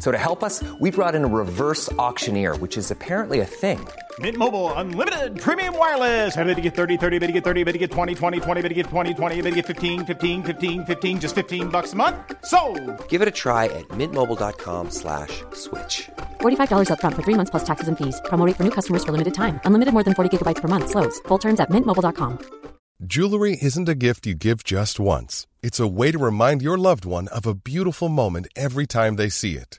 So to help us, we brought in a reverse auctioneer, which is apparently a thing. Mint Mobile unlimited premium wireless. Ready to get 30, 30, bit to get 30, bit to get 20, 20, 20, bit to get 20, 20, bit to get 15, 15, 15, 15 just 15 bucks a month. So, Give it a try at mintmobile.com/switch. slash $45 upfront for three months plus taxes and fees. Promo rate for new customers for limited time. Unlimited more than 40 gigabytes per month. Slows. Full terms at mintmobile.com. Jewelry isn't a gift you give just once. It's a way to remind your loved one of a beautiful moment every time they see it.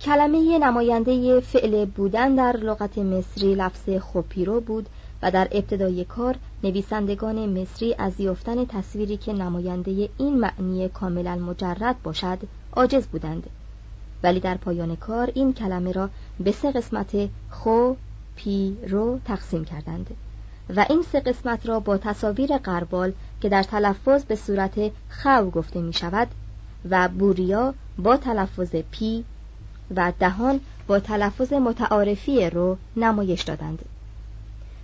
کلمه نماینده فعل بودن در لغت مصری لفظ خوپیرو بود و در ابتدای کار نویسندگان مصری از یافتن تصویری که نماینده این معنی کاملا مجرد باشد عاجز بودند. ولی در پایان کار این کلمه را به سه قسمت خو پی رو تقسیم کردند و این سه قسمت را با تصاویر قربال که در تلفظ به صورت خو گفته می شود و بوریا با تلفظ پی و دهان با تلفظ متعارفی رو نمایش دادند.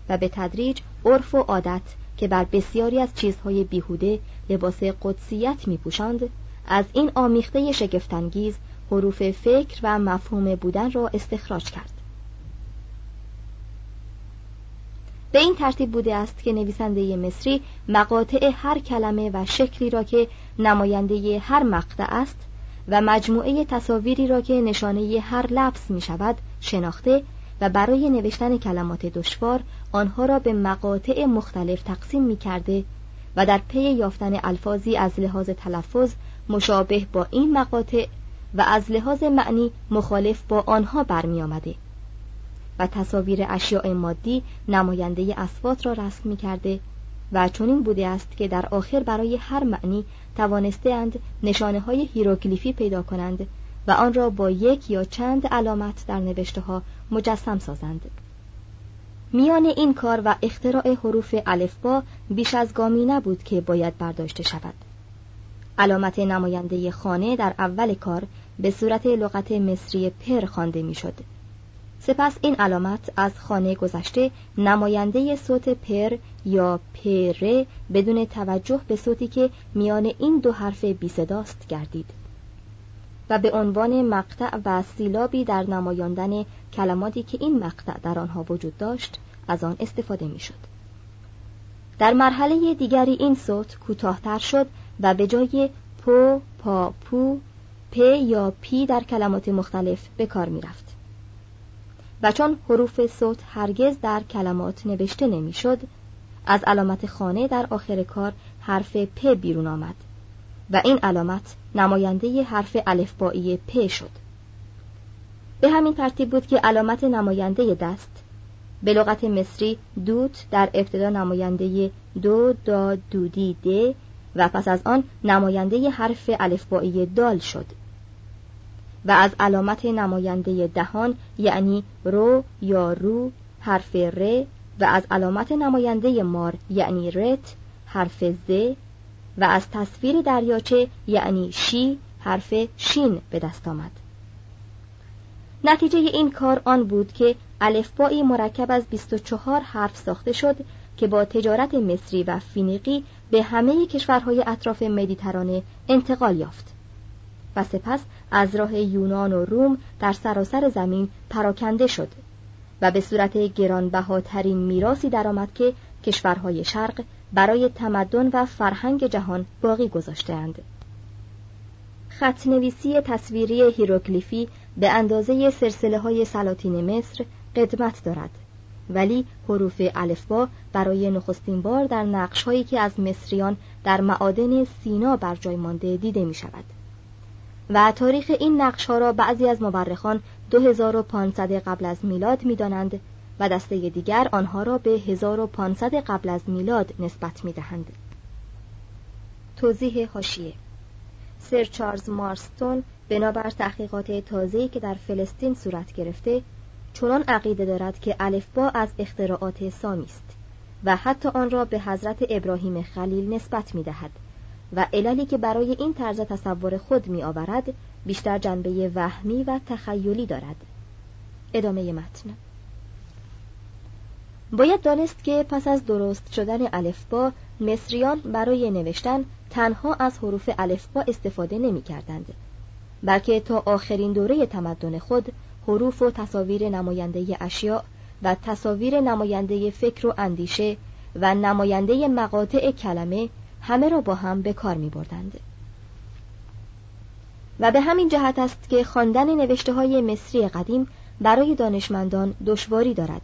و به تدریج عرف و عادت که بر بسیاری از چیزهای بیهوده لباس قدسیت می پوشند از این آمیخته شگفتانگیز حروف فکر و مفهوم بودن را استخراج کرد. به این ترتیب بوده است که نویسنده مصری مقاطع هر کلمه و شکلی را که نماینده هر مقطع است و مجموعه تصاویری را که نشانه هر لفظ می شود شناخته و برای نوشتن کلمات دشوار آنها را به مقاطع مختلف تقسیم می کرده و در پی یافتن الفاظی از لحاظ تلفظ مشابه با این مقاطع و از لحاظ معنی مخالف با آنها برمی آمده و تصاویر اشیاء مادی نماینده اسوات را رسم می کرده و چنین بوده است که در آخر برای هر معنی توانستهاند نشانه های هیروگلیفی پیدا کنند و آن را با یک یا چند علامت در نوشته ها مجسم سازند. میان این کار و اختراع حروف الفبا بیش از گامی نبود که باید برداشته شود. علامت نماینده خانه در اول کار به صورت لغت مصری پر خوانده می‌شد. سپس این علامت از خانه گذشته نماینده صوت پر یا پره بدون توجه به صوتی که میان این دو حرف بی صداست گردید و به عنوان مقطع و سیلابی در نمایاندن کلماتی که این مقطع در آنها وجود داشت از آن استفاده می‌شد. در مرحله دیگری این صوت کوتاهتر شد و به جای پو، پا، پو، پ یا پی در کلمات مختلف به کار می رفت. و چون حروف صوت هرگز در کلمات نوشته نمی‌شد از علامت خانه در آخر کار حرف پ بیرون آمد و این علامت نماینده حرف الفبایی پ شد. به همین ترتیب بود که علامت نماینده دست به لغت مصری دوت در ابتدا نماینده دو دا دودی ده و پس از آن نماینده حرف الفبایی دال شد. و از علامت نماینده دهان یعنی رو یا رو حرف ر و از علامت نماینده مار یعنی رت حرف ز و از تصویر دریاچه یعنی شی حرف شین به دست آمد. نتیجه این کار آن بود که الفبایی مرکب از 24 حرف ساخته شد که با تجارت مصری و فینیقی به همه کشورهای اطراف مدیترانه انتقال یافت. و سپس از راه یونان و روم در سراسر زمین پراکنده شد و به صورت گرانبهاترین میراثی درآمد که کشورهای شرق برای تمدن و فرهنگ جهان باقی گذاشتهاند. خطنویسی تصویری هیروگلیفی به اندازه سلسله های سلاطین مصر قدمت دارد ولی حروف الفبا برای نخستین بار در نقش هایی که از مصریان در معادن سینا بر جای مانده دیده می شود و تاریخ این نقش را بعضی از مورخان 2500 قبل از میلاد می دانند و دسته دیگر آنها را به 1500 قبل از میلاد نسبت می دهند. توضیح هاشیه سر چارلز مارستون بنابر تحقیقات تازه‌ای که در فلسطین صورت گرفته چنان عقیده دارد که الفبا از اختراعات سامی است و حتی آن را به حضرت ابراهیم خلیل نسبت می دهد و عللی که برای این طرز تصور خود می آورد بیشتر جنبه وهمی و تخیلی دارد. ادامه متن. باید دانست که پس از درست شدن الفبا مصریان برای نوشتن تنها از حروف الفبا استفاده نمی کردند بلکه تا آخرین دوره تمدن خود حروف و تصاویر نماینده اشیاء و تصاویر نماینده فکر و اندیشه و نماینده مقاطع کلمه همه را با هم به کار می بردند. و به همین جهت است که خواندن نوشته های مصری قدیم برای دانشمندان دشواری دارد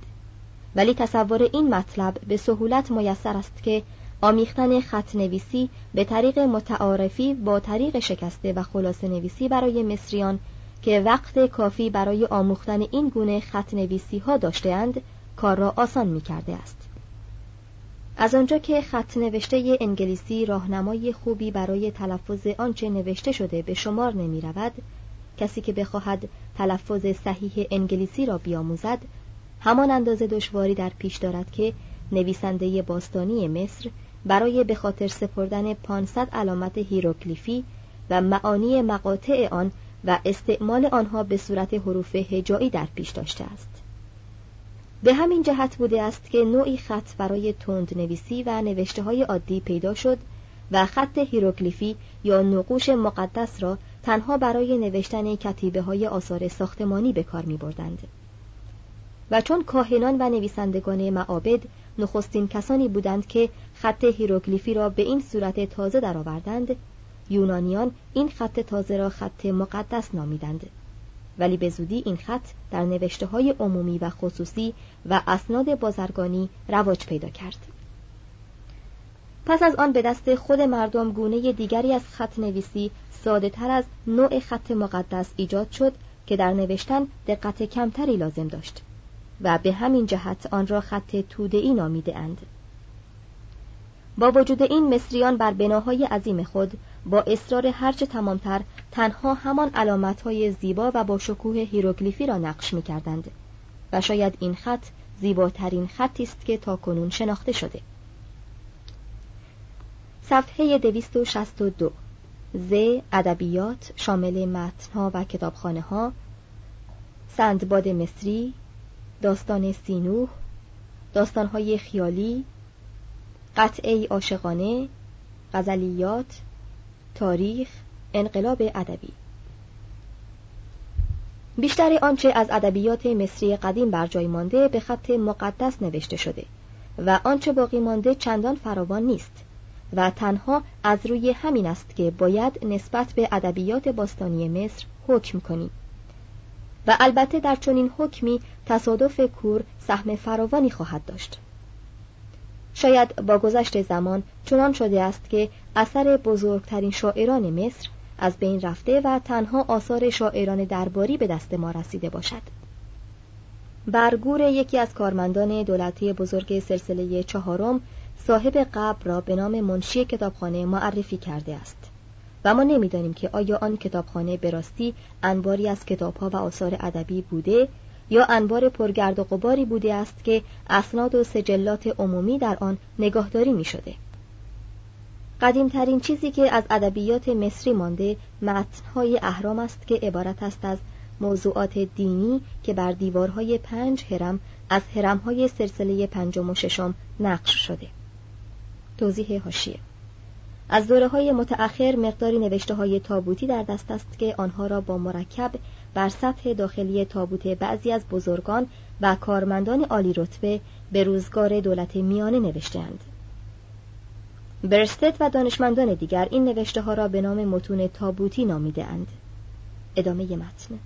ولی تصور این مطلب به سهولت میسر است که آمیختن خط نویسی به طریق متعارفی با طریق شکسته و خلاصه نویسی برای مصریان که وقت کافی برای آموختن این گونه خط نویسی ها داشتهاند کار را آسان می کرده است. از آنجا که خط نوشته انگلیسی راهنمای خوبی برای تلفظ آنچه نوشته شده به شمار نمی رود، کسی که بخواهد تلفظ صحیح انگلیسی را بیاموزد همان اندازه دشواری در پیش دارد که نویسنده باستانی مصر برای به خاطر سپردن 500 علامت هیروگلیفی و معانی مقاطع آن و استعمال آنها به صورت حروف هجایی در پیش داشته است. به همین جهت بوده است که نوعی خط برای تند نویسی و نوشته های عادی پیدا شد و خط هیروگلیفی یا نقوش مقدس را تنها برای نوشتن کتیبه های آثار ساختمانی به کار می بردند. و چون کاهنان و نویسندگان معابد نخستین کسانی بودند که خط هیروگلیفی را به این صورت تازه درآوردند یونانیان این خط تازه را خط مقدس نامیدند ولی به زودی این خط در نوشته های عمومی و خصوصی و اسناد بازرگانی رواج پیدا کرد پس از آن به دست خود مردم گونه دیگری از خط نویسی ساده تر از نوع خط مقدس ایجاد شد که در نوشتن دقت کمتری لازم داشت و به همین جهت آن را خط توده ای نامیده اند. با وجود این مصریان بر بناهای عظیم خود با اصرار هرچه تمامتر تنها همان علامتهای زیبا و با شکوه هیروگلیفی را نقش می کردند و شاید این خط زیباترین خطی است که تا کنون شناخته شده. صفحه 262 ز ادبیات شامل متنها و کتابخانه ها سندباد مصری داستان سینوح داستانهای خیالی قطعه عاشقانه غزلیات تاریخ انقلاب ادبی. بیشتر آنچه از ادبیات مصری قدیم بر جای مانده به خط مقدس نوشته شده و آنچه باقی مانده چندان فراوان نیست و تنها از روی همین است که باید نسبت به ادبیات باستانی مصر حکم کنیم. و البته در چنین حکمی تصادف کور سهم فراوانی خواهد داشت. شاید با گذشت زمان چنان شده است که اثر بزرگترین شاعران مصر از بین رفته و تنها آثار شاعران درباری به دست ما رسیده باشد. برگور یکی از کارمندان دولتی بزرگ سلسله چهارم صاحب قبر را به نام منشی کتابخانه معرفی کرده است و ما نمی‌دانیم که آیا آن کتابخانه به راستی انباری از کتابها و آثار ادبی بوده یا انبار پرگرد و غباری بوده است که اسناد و سجلات عمومی در آن نگاهداری می شده. قدیمترین چیزی که از ادبیات مصری مانده متنهای اهرام است که عبارت است از موضوعات دینی که بر دیوارهای پنج هرم از هرمهای سلسله پنجم و ششم نقش شده توضیح هاشیه از دوره های متأخر مقداری نوشته های تابوتی در دست است که آنها را با مرکب بر سطح داخلی تابوت بعضی از بزرگان و کارمندان عالی رتبه به روزگار دولت میانه نوشتهاند. برستت و دانشمندان دیگر این نوشته ها را به نام متون تابوتی نامیده اند. ادامه متن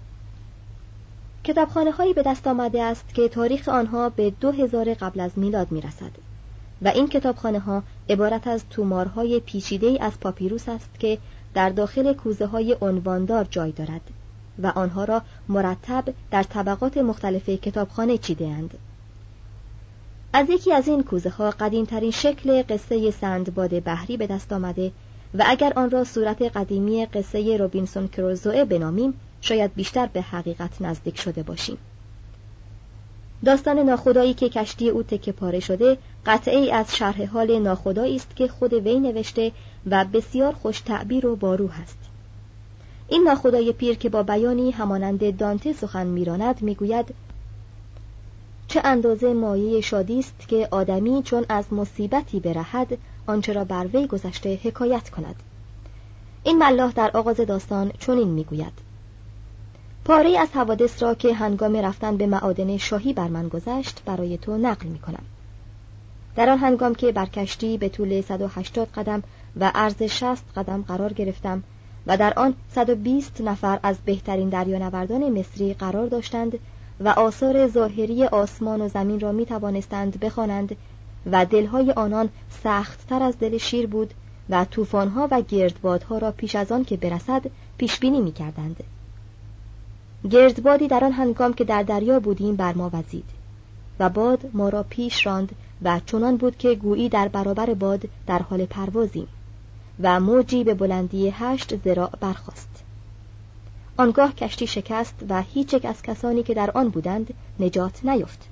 کتابخانه هایی به دست آمده است که تاریخ آنها به دو هزار قبل از میلاد می رسد و این کتابخانه ها عبارت از تومارهای پیچیده از پاپیروس است که در داخل کوزه های عنواندار جای دارد و آنها را مرتب در طبقات مختلف کتابخانه چیده اند. از یکی از این کوزه ها قدیم ترین شکل قصه سندباد بحری به دست آمده و اگر آن را صورت قدیمی قصه روبینسون کروزوئه بنامیم شاید بیشتر به حقیقت نزدیک شده باشیم داستان ناخدایی که کشتی او تکه پاره شده قطعه از شرح حال ناخدایی است که خود وی نوشته و بسیار خوش تعبیر و بارو است این ناخدای پیر که با بیانی همانند دانته سخن میراند می‌گوید چه اندازه مایه شادی است که آدمی چون از مصیبتی برهد آنچه را بر وی گذشته حکایت کند این ملاح در آغاز داستان چنین می‌گوید پاره از حوادث را که هنگام رفتن به معادن شاهی بر من گذشت برای تو نقل می کنم. در آن هنگام که بر کشتی به طول 180 قدم و عرض 60 قدم قرار گرفتم و در آن 120 نفر از بهترین دریانوردان مصری قرار داشتند و آثار ظاهری آسمان و زمین را می توانستند بخوانند و دلهای آنان سختتر از دل شیر بود و طوفانها و گردبادها را پیش از آن که برسد پیش بینی می کردند. گردبادی در آن هنگام که در دریا بودیم بر ما وزید و باد ما را پیش راند و چنان بود که گویی در برابر باد در حال پروازیم و موجی به بلندی هشت زراع برخاست. آنگاه کشتی شکست و هیچ یک از کسانی که در آن بودند نجات نیافت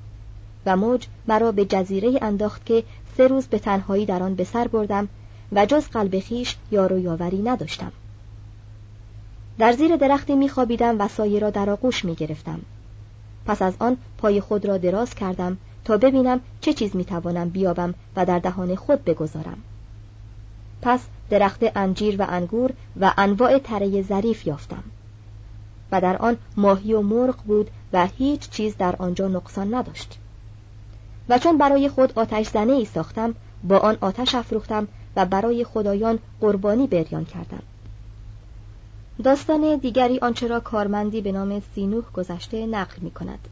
و موج مرا به جزیره انداخت که سه روز به تنهایی در آن به سر بردم و جز قلب خیش یار و یاوری نداشتم. در زیر درختی میخوابیدم و سایه را در آغوش می‌گرفتم پس از آن پای خود را دراز کردم تا ببینم چه چیز می‌توانم بیابم و در دهان خود بگذارم. پس درخت انجیر و انگور و انواع تره ظریف یافتم. و در آن ماهی و مرغ بود و هیچ چیز در آنجا نقصان نداشت. و چون برای خود آتش زنه ای ساختم با آن آتش افروختم و برای خدایان قربانی بریان کردم. داستان دیگری آنچه را کارمندی به نام سینوح گذشته نقل می کند.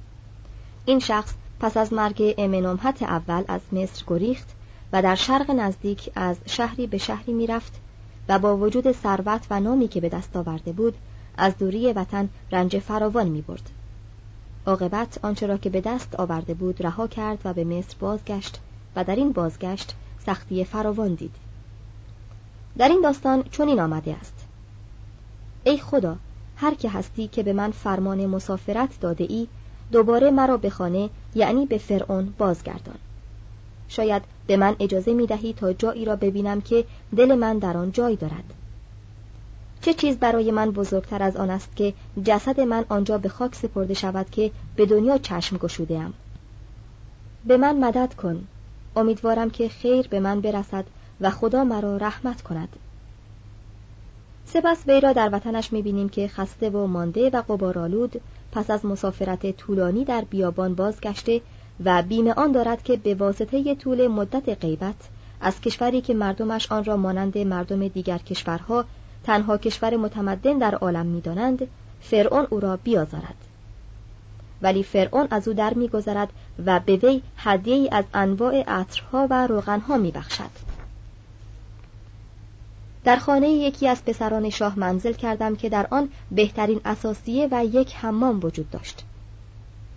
این شخص پس از مرگ امنومحت اول از مصر گریخت و در شرق نزدیک از شهری به شهری می‌رفت و با وجود ثروت و نامی که به دست آورده بود از دوری وطن رنج فراوان می برد. عاقبت آنچه را که به دست آورده بود رها کرد و به مصر بازگشت و در این بازگشت سختی فراوان دید. در این داستان چنین آمده است ای خدا هر که هستی که به من فرمان مسافرت داده ای دوباره مرا به خانه یعنی به فرعون بازگردان شاید به من اجازه می دهی تا جایی را ببینم که دل من در آن جای دارد. چه چیز برای من بزرگتر از آن است که جسد من آنجا به خاک سپرده شود که به دنیا چشم گشوده ام به من مدد کن. امیدوارم که خیر به من برسد و خدا مرا رحمت کند. سپس وی را در وطنش می‌بینیم که خسته و مانده و قبارالود پس از مسافرت طولانی در بیابان بازگشته و بیمه آن دارد که به واسطه طول مدت غیبت از کشوری که مردمش آن را مانند مردم دیگر کشورها تنها کشور متمدن در عالم می‌دانند فرعون او را بیازارد. ولی فرعون از او در میگذرد و به وی هدیه از انواع عطرها و روغنها میبخشد. در خانه یکی از پسران شاه منزل کردم که در آن بهترین اساسیه و یک حمام وجود داشت.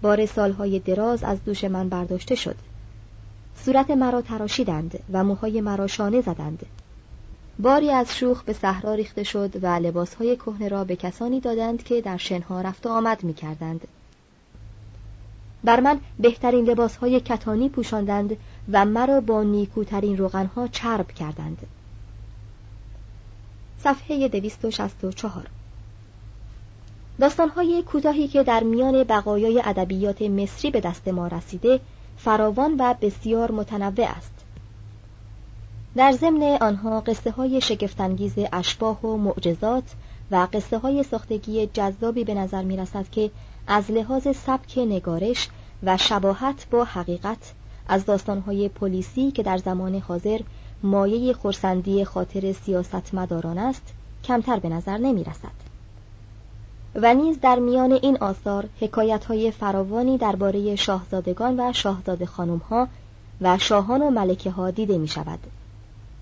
بار سالهای دراز از دوش من برداشته شد. صورت مرا تراشیدند و موهای مرا شانه زدند. باری از شوخ به صحرا ریخته شد و لباسهای کهنه را به کسانی دادند که در شنها رفت و آمد می کردند. بر من بهترین لباسهای کتانی پوشاندند و مرا با نیکوترین روغنها چرب کردند. صفحه 264 داستانهای کوتاهی که در میان بقایای ادبیات مصری به دست ما رسیده فراوان و بسیار متنوع است در ضمن آنها قصه های شگفتانگیز اشباه و معجزات و قصه های ساختگی جذابی به نظر می رسد که از لحاظ سبک نگارش و شباهت با حقیقت از داستانهای پلیسی که در زمان حاضر مایه خورسندی خاطر سیاستمداران است کمتر به نظر نمی رسد. و نیز در میان این آثار حکایت های فراوانی درباره شاهزادگان و شاهزاده خانم ها و شاهان و ملکه ها دیده می شود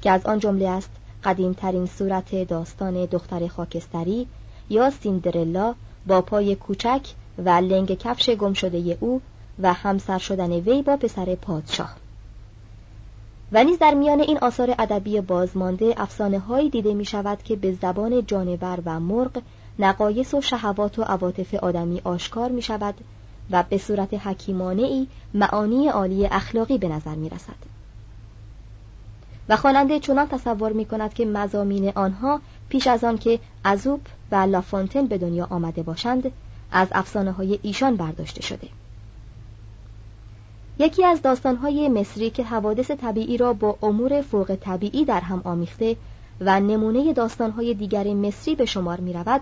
که از آن جمله است قدیمترین صورت داستان دختر خاکستری یا سیندرلا با پای کوچک و لنگ کفش گم شده او و همسر شدن وی با پسر پادشاه. و نیز در میان این آثار ادبی بازمانده افسانه هایی دیده می شود که به زبان جانور و مرغ نقایص و شهوات و عواطف آدمی آشکار می شود و به صورت حکیمانه ای معانی عالی اخلاقی به نظر می رسد. و خواننده چنان تصور می کند که مزامین آنها پیش از آن که ازوب و لافونتن به دنیا آمده باشند از افسانه های ایشان برداشته شده یکی از داستانهای مصری که حوادث طبیعی را با امور فوق طبیعی در هم آمیخته و نمونه داستانهای دیگر مصری به شمار می رود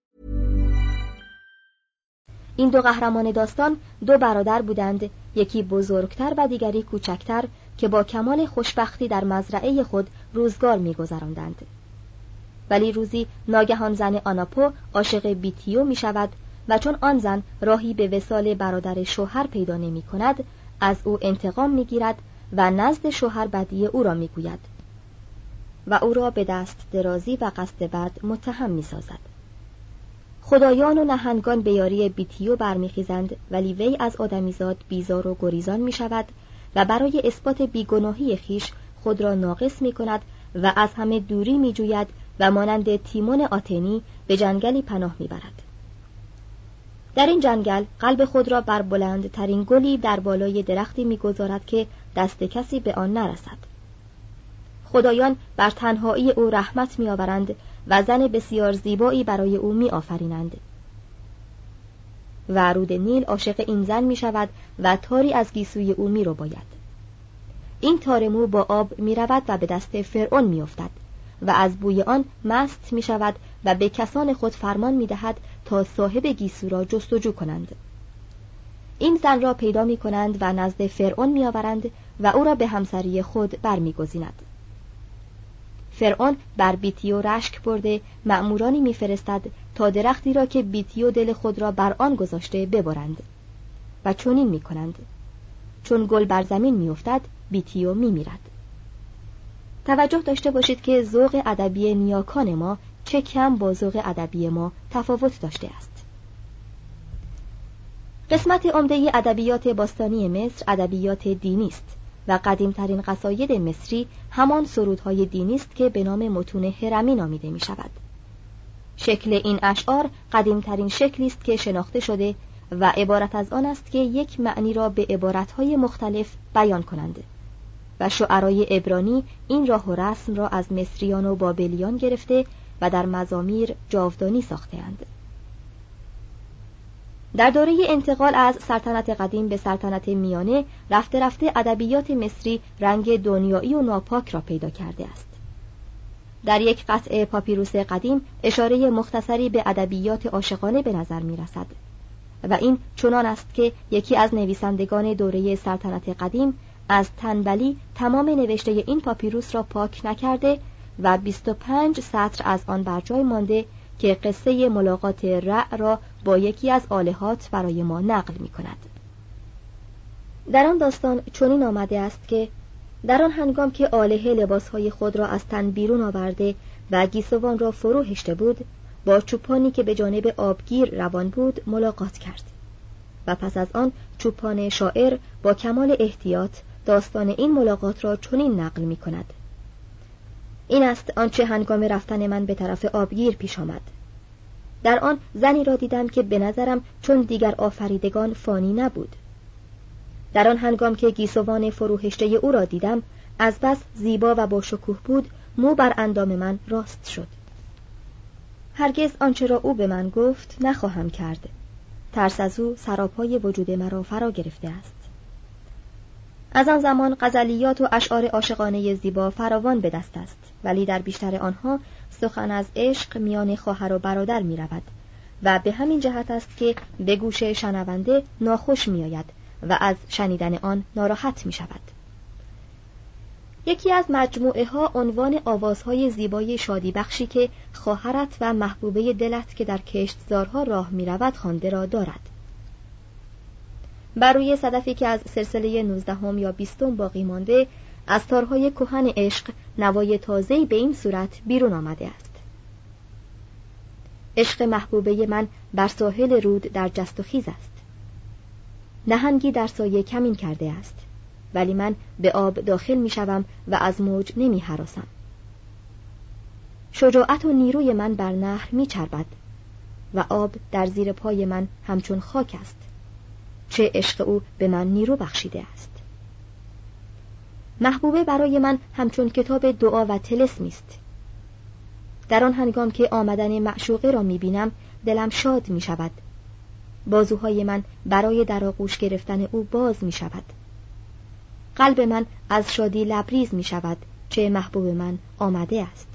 این دو قهرمان داستان دو برادر بودند یکی بزرگتر و دیگری کوچکتر که با کمال خوشبختی در مزرعه خود روزگار میگذراندند. ولی روزی ناگهان زن آناپو عاشق بیتیو می شود و چون آن زن راهی به وسال برادر شوهر پیدا نمی کند از او انتقام می گیرد و نزد شوهر بدی او را می گوید و او را به دست درازی و قصد بد متهم می سازد خدایان و نهنگان به یاری بیتیو برمیخیزند ولی وی از آدمیزاد بیزار و گریزان می شود و برای اثبات بیگناهی خیش خود را ناقص می کند و از همه دوری می جوید و مانند تیمون آتنی به جنگلی پناه می برد. در این جنگل قلب خود را بر بلند ترین گلی در بالای درختی می‌گذارد که دست کسی به آن نرسد خدایان بر تنهایی او رحمت میآورند و زن بسیار زیبایی برای او می آفرینند. و رود نیل عاشق این زن می شود و تاری از گیسوی او می رو باید. این تار مو با آب می رود و به دست فرعون می افتد و از بوی آن مست می شود و به کسان خود فرمان می دهد تا صاحب گیسو را جستجو کنند. این زن را پیدا می کنند و نزد فرعون می آورند و او را به همسری خود برمیگزیند. فرعون بر بیتیو رشک برده مأمورانی میفرستد تا درختی را که بیتیو دل خود را بر آن گذاشته ببرند. و چنین می‌کنند. چون گل بر زمین میافتد بیتیو میمیرد. توجه داشته باشید که ذوق ادبی نیاکان ما چه کم با ذوق ادبی ما تفاوت داشته است. قسمت عمده ادبیات باستانی مصر ادبیات دینی است. و قدیمترین قصاید مصری همان سرودهای دینی است که به نام متون هرمی نامیده می شود. شکل این اشعار قدیمترین شکلی است که شناخته شده و عبارت از آن است که یک معنی را به عبارتهای مختلف بیان کنند و شعرای ابرانی این راه و رسم را از مصریان و بابلیان گرفته و در مزامیر جاودانی ساختهاند. در دوره انتقال از سلطنت قدیم به سلطنت میانه رفته رفته ادبیات مصری رنگ دنیایی و ناپاک را پیدا کرده است. در یک قطعه پاپیروس قدیم اشاره مختصری به ادبیات عاشقانه به نظر می رسد و این چنان است که یکی از نویسندگان دوره سلطنت قدیم از تنبلی تمام نوشته این پاپیروس را پاک نکرده و 25 سطر از آن بر جای مانده که قصه ملاقات رع را با یکی از آلهات برای ما نقل می کند در آن داستان چنین آمده است که در آن هنگام که آله لباسهای خود را از تن بیرون آورده و گیسوان را فرو هشته بود با چوپانی که به جانب آبگیر روان بود ملاقات کرد. و پس از آن چوپان شاعر با کمال احتیاط داستان این ملاقات را چنین نقل می کند این است آنچه هنگام رفتن من به طرف آبگیر پیش آمد. در آن زنی را دیدم که به نظرم چون دیگر آفریدگان فانی نبود. در آن هنگام که گیسوان فروهشته او را دیدم از بس زیبا و با شکوه بود مو بر اندام من راست شد. هرگز آنچه را او به من گفت نخواهم کرد. ترس از او سراپای وجود مرا فرا گرفته است. از آن زمان غزلیات و اشعار عاشقانه زیبا فراوان به دست است. ولی در بیشتر آنها سخن از عشق میان خواهر و برادر می رود و به همین جهت است که به گوش شنونده ناخوش می آید و از شنیدن آن ناراحت می شود یکی از مجموعه ها عنوان آوازهای زیبای شادی بخشی که خواهرت و محبوبه دلت که در کشتزارها راه می رود خانده را دارد. بر روی صدفی که از سلسله نوزدهم یا بیستم باقی مانده از تارهای کهن عشق نوای تازه‌ای به این صورت بیرون آمده است. عشق محبوبه من بر ساحل رود در جست و خیز است. نهنگی در سایه کمین کرده است ولی من به آب داخل می شوم و از موج نمی حراسم. شجاعت و نیروی من بر نهر می چربد و آب در زیر پای من همچون خاک است. چه عشق او به من نیرو بخشیده است. محبوبه برای من همچون کتاب دعا و تلسمی است در آن هنگام که آمدن معشوقه را می بینم دلم شاد می شود بازوهای من برای در آغوش گرفتن او باز می شود قلب من از شادی لبریز می شود چه محبوب من آمده است.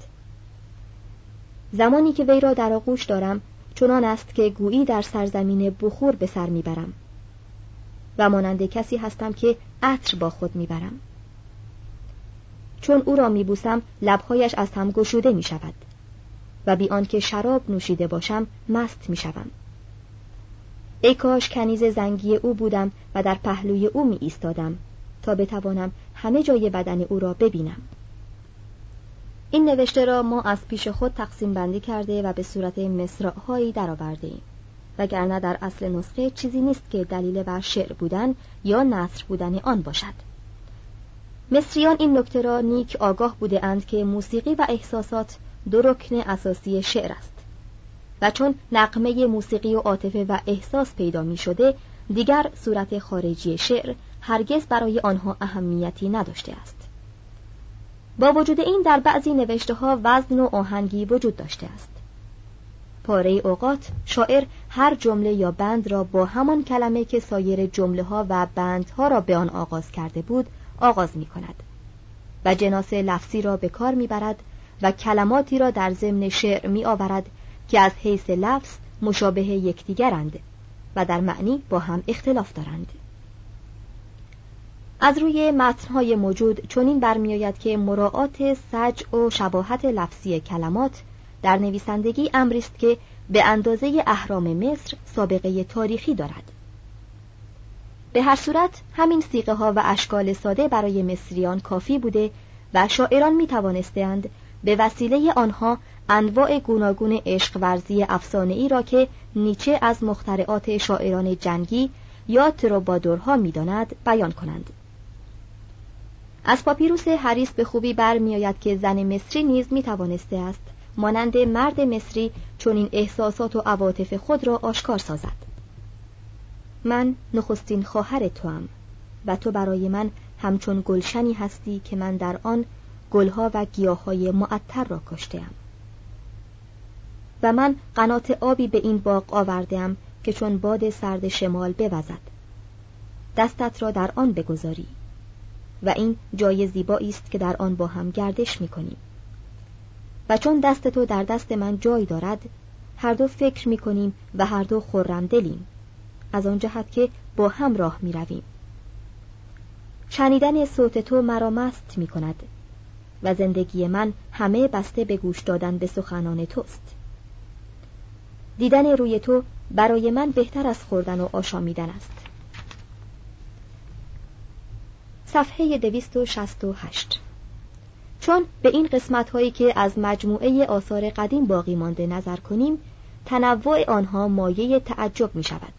زمانی که وی را در آغوش دارم چنان است که گویی در سرزمین بخور به سر می‌برم. و مانند کسی هستم که عطر با خود می‌برم. چون او را میبوسم لبهایش از هم گشوده می شود و بی آنکه شراب نوشیده باشم مست می شوم. ای کاش کنیز زنگی او بودم و در پهلوی او می ایستادم تا بتوانم همه جای بدن او را ببینم. این نوشته را ما از پیش خود تقسیم بندی کرده و به صورت مصرعهایی درآورده ایم وگرنه در اصل نسخه چیزی نیست که دلیل بر شعر بودن یا نصر بودن آن باشد. مصریان این نکته را نیک آگاه بوده اند که موسیقی و احساسات دو رکن اساسی شعر است. و چون نقمه موسیقی و عاطفه و احساس پیدا می شده دیگر صورت خارجی شعر هرگز برای آنها اهمیتی نداشته است. با وجود این در بعضی نوشته ها وزن و آهنگی وجود داشته است. پاره اوقات شاعر هر جمله یا بند را با همان کلمه که سایر جمله ها و بندها را به آن آغاز کرده بود آغاز می کند و جناس لفظی را به کار می برد و کلماتی را در ضمن شعر می آورد که از حیث لفظ مشابه یکدیگرند و در معنی با هم اختلاف دارند. از روی متنهای موجود چنین برمیآید که مراعات سج و شباهت لفظی کلمات در نویسندگی امری است که به اندازه اهرام مصر سابقه تاریخی دارد. به هر صورت همین سیقه ها و اشکال ساده برای مصریان کافی بوده و شاعران می توانستند به وسیله آنها انواع گوناگون عشق ورزی افسانه ای را که نیچه از مخترعات شاعران جنگی یا تروبادورها می‌داند بیان کنند. از پاپیروس حریس به خوبی برمیآید که زن مصری نیز می توانسته است مانند مرد مصری چون احساسات و عواطف خود را آشکار سازد. من نخستین خواهر توام و تو برای من همچون گلشنی هستی که من در آن گلها و گیاههای معطر را کشتم و من قنات آبی به این باغ آوردم که چون باد سرد شمال بوزد. دستت را در آن بگذاری و این جای زیبایی است که در آن با هم گردش می‌کنیم. و چون دست تو در دست من جای دارد هر دو فکر می‌کنیم و هر دو خورم دلیم از آن جهت که با هم راه می رویم شنیدن صوت تو مرا مست می کند و زندگی من همه بسته به گوش دادن به سخنان توست. دیدن روی تو برای من بهتر از خوردن و آشامیدن است. صفحه 268 چون به این قسمت هایی که از مجموعه آثار قدیم باقی مانده نظر کنیم تنوع آنها مایه تعجب می شود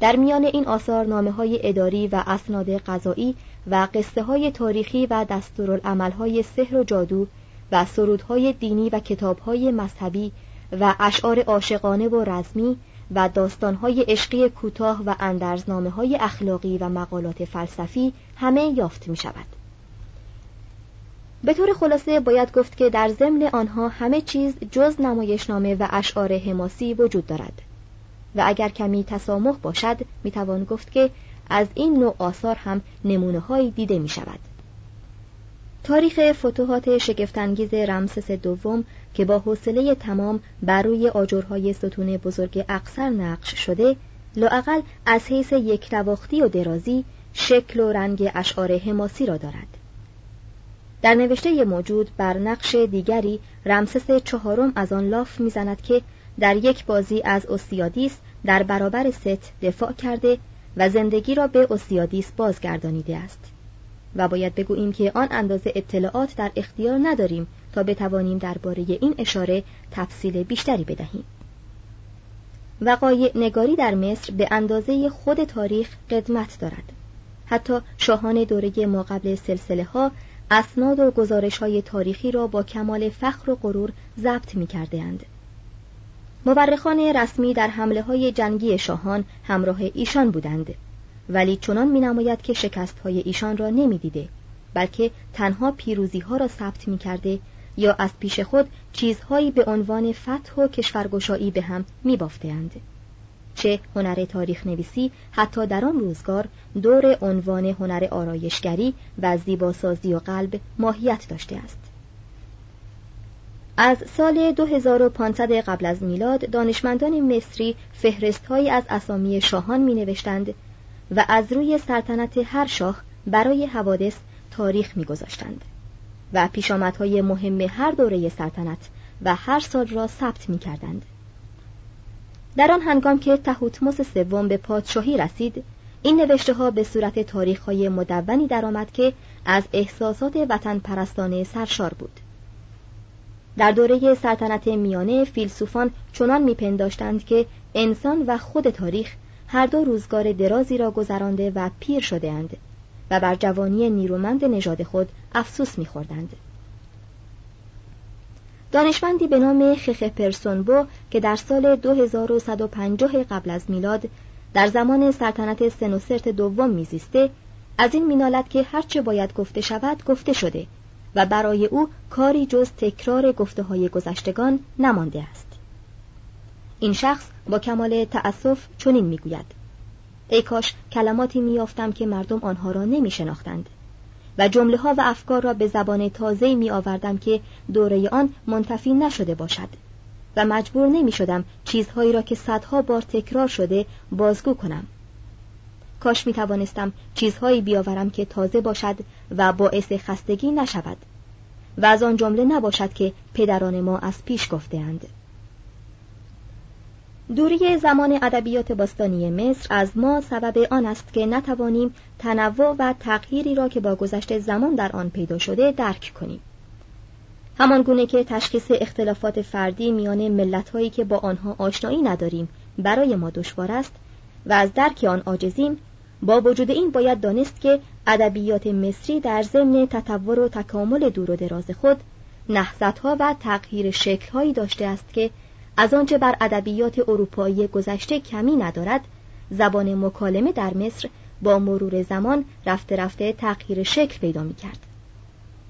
در میان این آثار نامه های اداری و اسناد قضایی و قصه های تاریخی و دستورالعمل های سحر و جادو و سرودهای دینی و کتابهای مذهبی و اشعار عاشقانه و رزمی و داستانهای عشقی کوتاه و اندرزنامه های اخلاقی و مقالات فلسفی همه یافت می شود. به طور خلاصه باید گفت که در ضمن آنها همه چیز جز نمایشنامه و اشعار حماسی وجود دارد و اگر کمی تسامح باشد می‌توان گفت که از این نوع آثار هم نمونه هایی دیده می شود. تاریخ فتوحات شگفتانگیز رمسس دوم که با حوصله تمام بر روی آجرهای ستون بزرگ اقصر نقش شده لاعقل از حیث یک نواختی و درازی شکل و رنگ اشعار حماسی را دارد در نوشته موجود بر نقش دیگری رمسس چهارم از آن لاف می‌زند که در یک بازی از اوسیادیس در برابر ست دفاع کرده و زندگی را به اوسیادیس بازگردانیده است. و باید بگوییم که آن اندازه اطلاعات در اختیار نداریم تا بتوانیم درباره این اشاره تفصیل بیشتری بدهیم. وقایع نگاری در مصر به اندازه خود تاریخ قدمت دارد. حتی شاهان دوره ما قبل سلسله ها اسناد و گزارش های تاریخی را با کمال فخر و غرور ضبط می کرده اند. مورخان رسمی در حمله های جنگی شاهان همراه ایشان بودند ولی چنان می نماید که شکست های ایشان را نمی دیده بلکه تنها پیروزی ها را ثبت می کرده یا از پیش خود چیزهایی به عنوان فتح و کشورگشایی به هم می بافتند. چه هنر تاریخ نویسی حتی در آن روزگار دور عنوان هنر آرایشگری و زیباسازی و قلب ماهیت داشته است از سال 2500 قبل از میلاد دانشمندان مصری فهرستهایی از اسامی شاهان می نوشتند و از روی سلطنت هر شاه برای حوادث تاریخ می گذاشتند و پیشامدهای مهم هر دوره سلطنت و هر سال را ثبت می کردند. در آن هنگام که تهوتموس سوم به پادشاهی رسید این نوشته ها به صورت تاریخ های مدونی درآمد که از احساسات وطن پرستانه سرشار بود در دوره سلطنت میانه فیلسوفان چنان میپنداشتند که انسان و خود تاریخ هر دو روزگار درازی را گذرانده و پیر شده اند و بر جوانی نیرومند نژاد خود افسوس میخوردند. دانشمندی به نام خخ پرسونبو که در سال 2150 قبل از میلاد در زمان سلطنت سنوسرت دوم میزیسته از این مینالت که هرچه باید گفته شود گفته شده و برای او کاری جز تکرار گفته های گذشتگان نمانده است. این شخص با کمال تأسف چنین می‌گوید ای کاش کلماتی میافتم که مردم آنها را نمی شناختند و جمله ها و افکار را به زبان تازه می آوردم که دوره آن منتفی نشده باشد و مجبور نمی شدم چیزهایی را که صدها بار تکرار شده بازگو کنم کاش می توانستم چیزهایی بیاورم که تازه باشد و باعث خستگی نشود و از آن جمله نباشد که پدران ما از پیش گفتهاند. دوری زمان ادبیات باستانی مصر از ما سبب آن است که نتوانیم تنوع و تغییری را که با گذشته زمان در آن پیدا شده درک کنیم. همان گونه که تشخیص اختلافات فردی میان ملتهایی که با آنها آشنایی نداریم برای ما دشوار است و از درک آن عاجزیم با وجود این باید دانست که ادبیات مصری در ضمن تطور و تکامل دور و دراز خود نهضتها و تغییر شکلهایی داشته است که از آنچه بر ادبیات اروپایی گذشته کمی ندارد زبان مکالمه در مصر با مرور زمان رفته رفته تغییر شکل پیدا می کرد.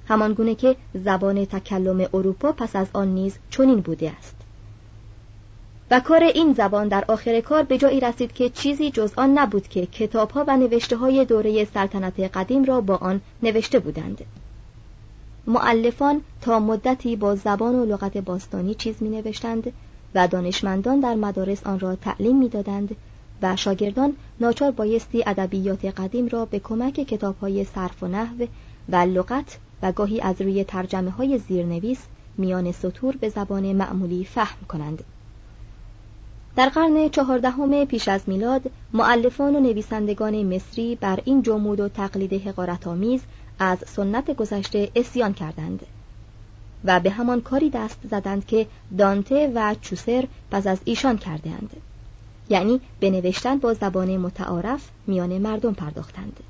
همان گونه که زبان تکلم اروپا پس از آن نیز چنین بوده است. و کار این زبان در آخر کار به جایی رسید که چیزی جز آن نبود که کتابها و نوشته های دوره سلطنت قدیم را با آن نوشته بودند. معلفان تا مدتی با زبان و لغت باستانی چیز می نوشتند و دانشمندان در مدارس آن را تعلیم می‌دادند و شاگردان ناچار بایستی ادبیات قدیم را به کمک کتابهای صرف و نحو و لغت و گاهی از روی ترجمه های زیرنویس میان سطور به زبان معمولی فهم کنند. در قرن چهاردهم پیش از میلاد معلفان و نویسندگان مصری بر این جمود و تقلید حقارت آمیز از سنت گذشته اسیان کردند. و به همان کاری دست زدند که دانته و چوسر پس از ایشان کردهاند. یعنی به نوشتن با زبان متعارف میان مردم پرداختند.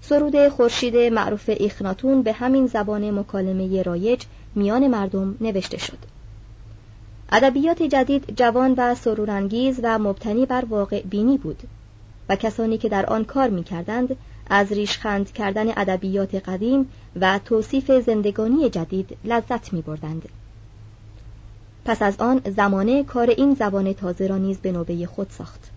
سرود خورشید معروف ایخناتون به همین زبان مکالمه رایج میان مردم نوشته شد. ادبیات جدید جوان و سرورانگیز و مبتنی بر واقع بینی بود و کسانی که در آن کار می کردند از ریشخند کردن ادبیات قدیم و توصیف زندگانی جدید لذت می بردند. پس از آن زمانه کار این زبان تازه را نیز به نوبه خود ساخت.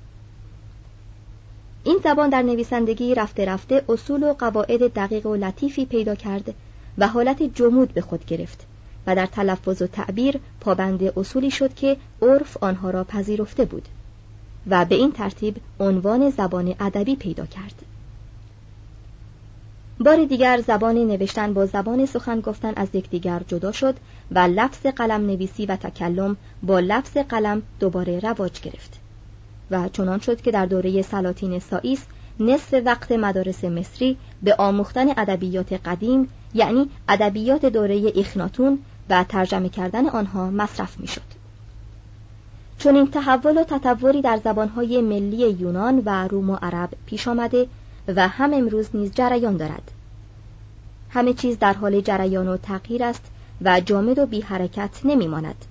این زبان در نویسندگی رفته رفته اصول و قواعد دقیق و لطیفی پیدا کرد و حالت جمود به خود گرفت و در تلفظ و تعبیر پابند اصولی شد که عرف آنها را پذیرفته بود و به این ترتیب عنوان زبان ادبی پیدا کرد. بار دیگر زبان نوشتن با زبان سخن گفتن از یکدیگر جدا شد و لفظ قلم نویسی و تکلم با لفظ قلم دوباره رواج گرفت و چنان شد که در دوره سلاطین سائیس نصف وقت مدارس مصری به آموختن ادبیات قدیم یعنی ادبیات دوره اخناتون و ترجمه کردن آنها مصرف می‌شد. چون این تحول و تطوری در زبانهای ملی یونان و روم و عرب پیش آمده و هم امروز نیز جریان دارد همه چیز در حال جریان و تغییر است و جامد و بی حرکت نمی ماند.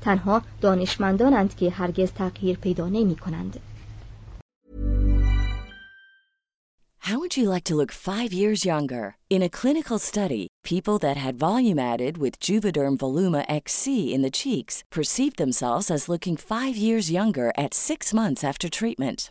تنها دانشمندانند که هرگز تغییر پیدا نمی کنند. How would you like to look five years younger? In a clinical study, people that had volume added with Juvederm Voluma XC in the cheeks perceived themselves as looking five years younger at six months after treatment.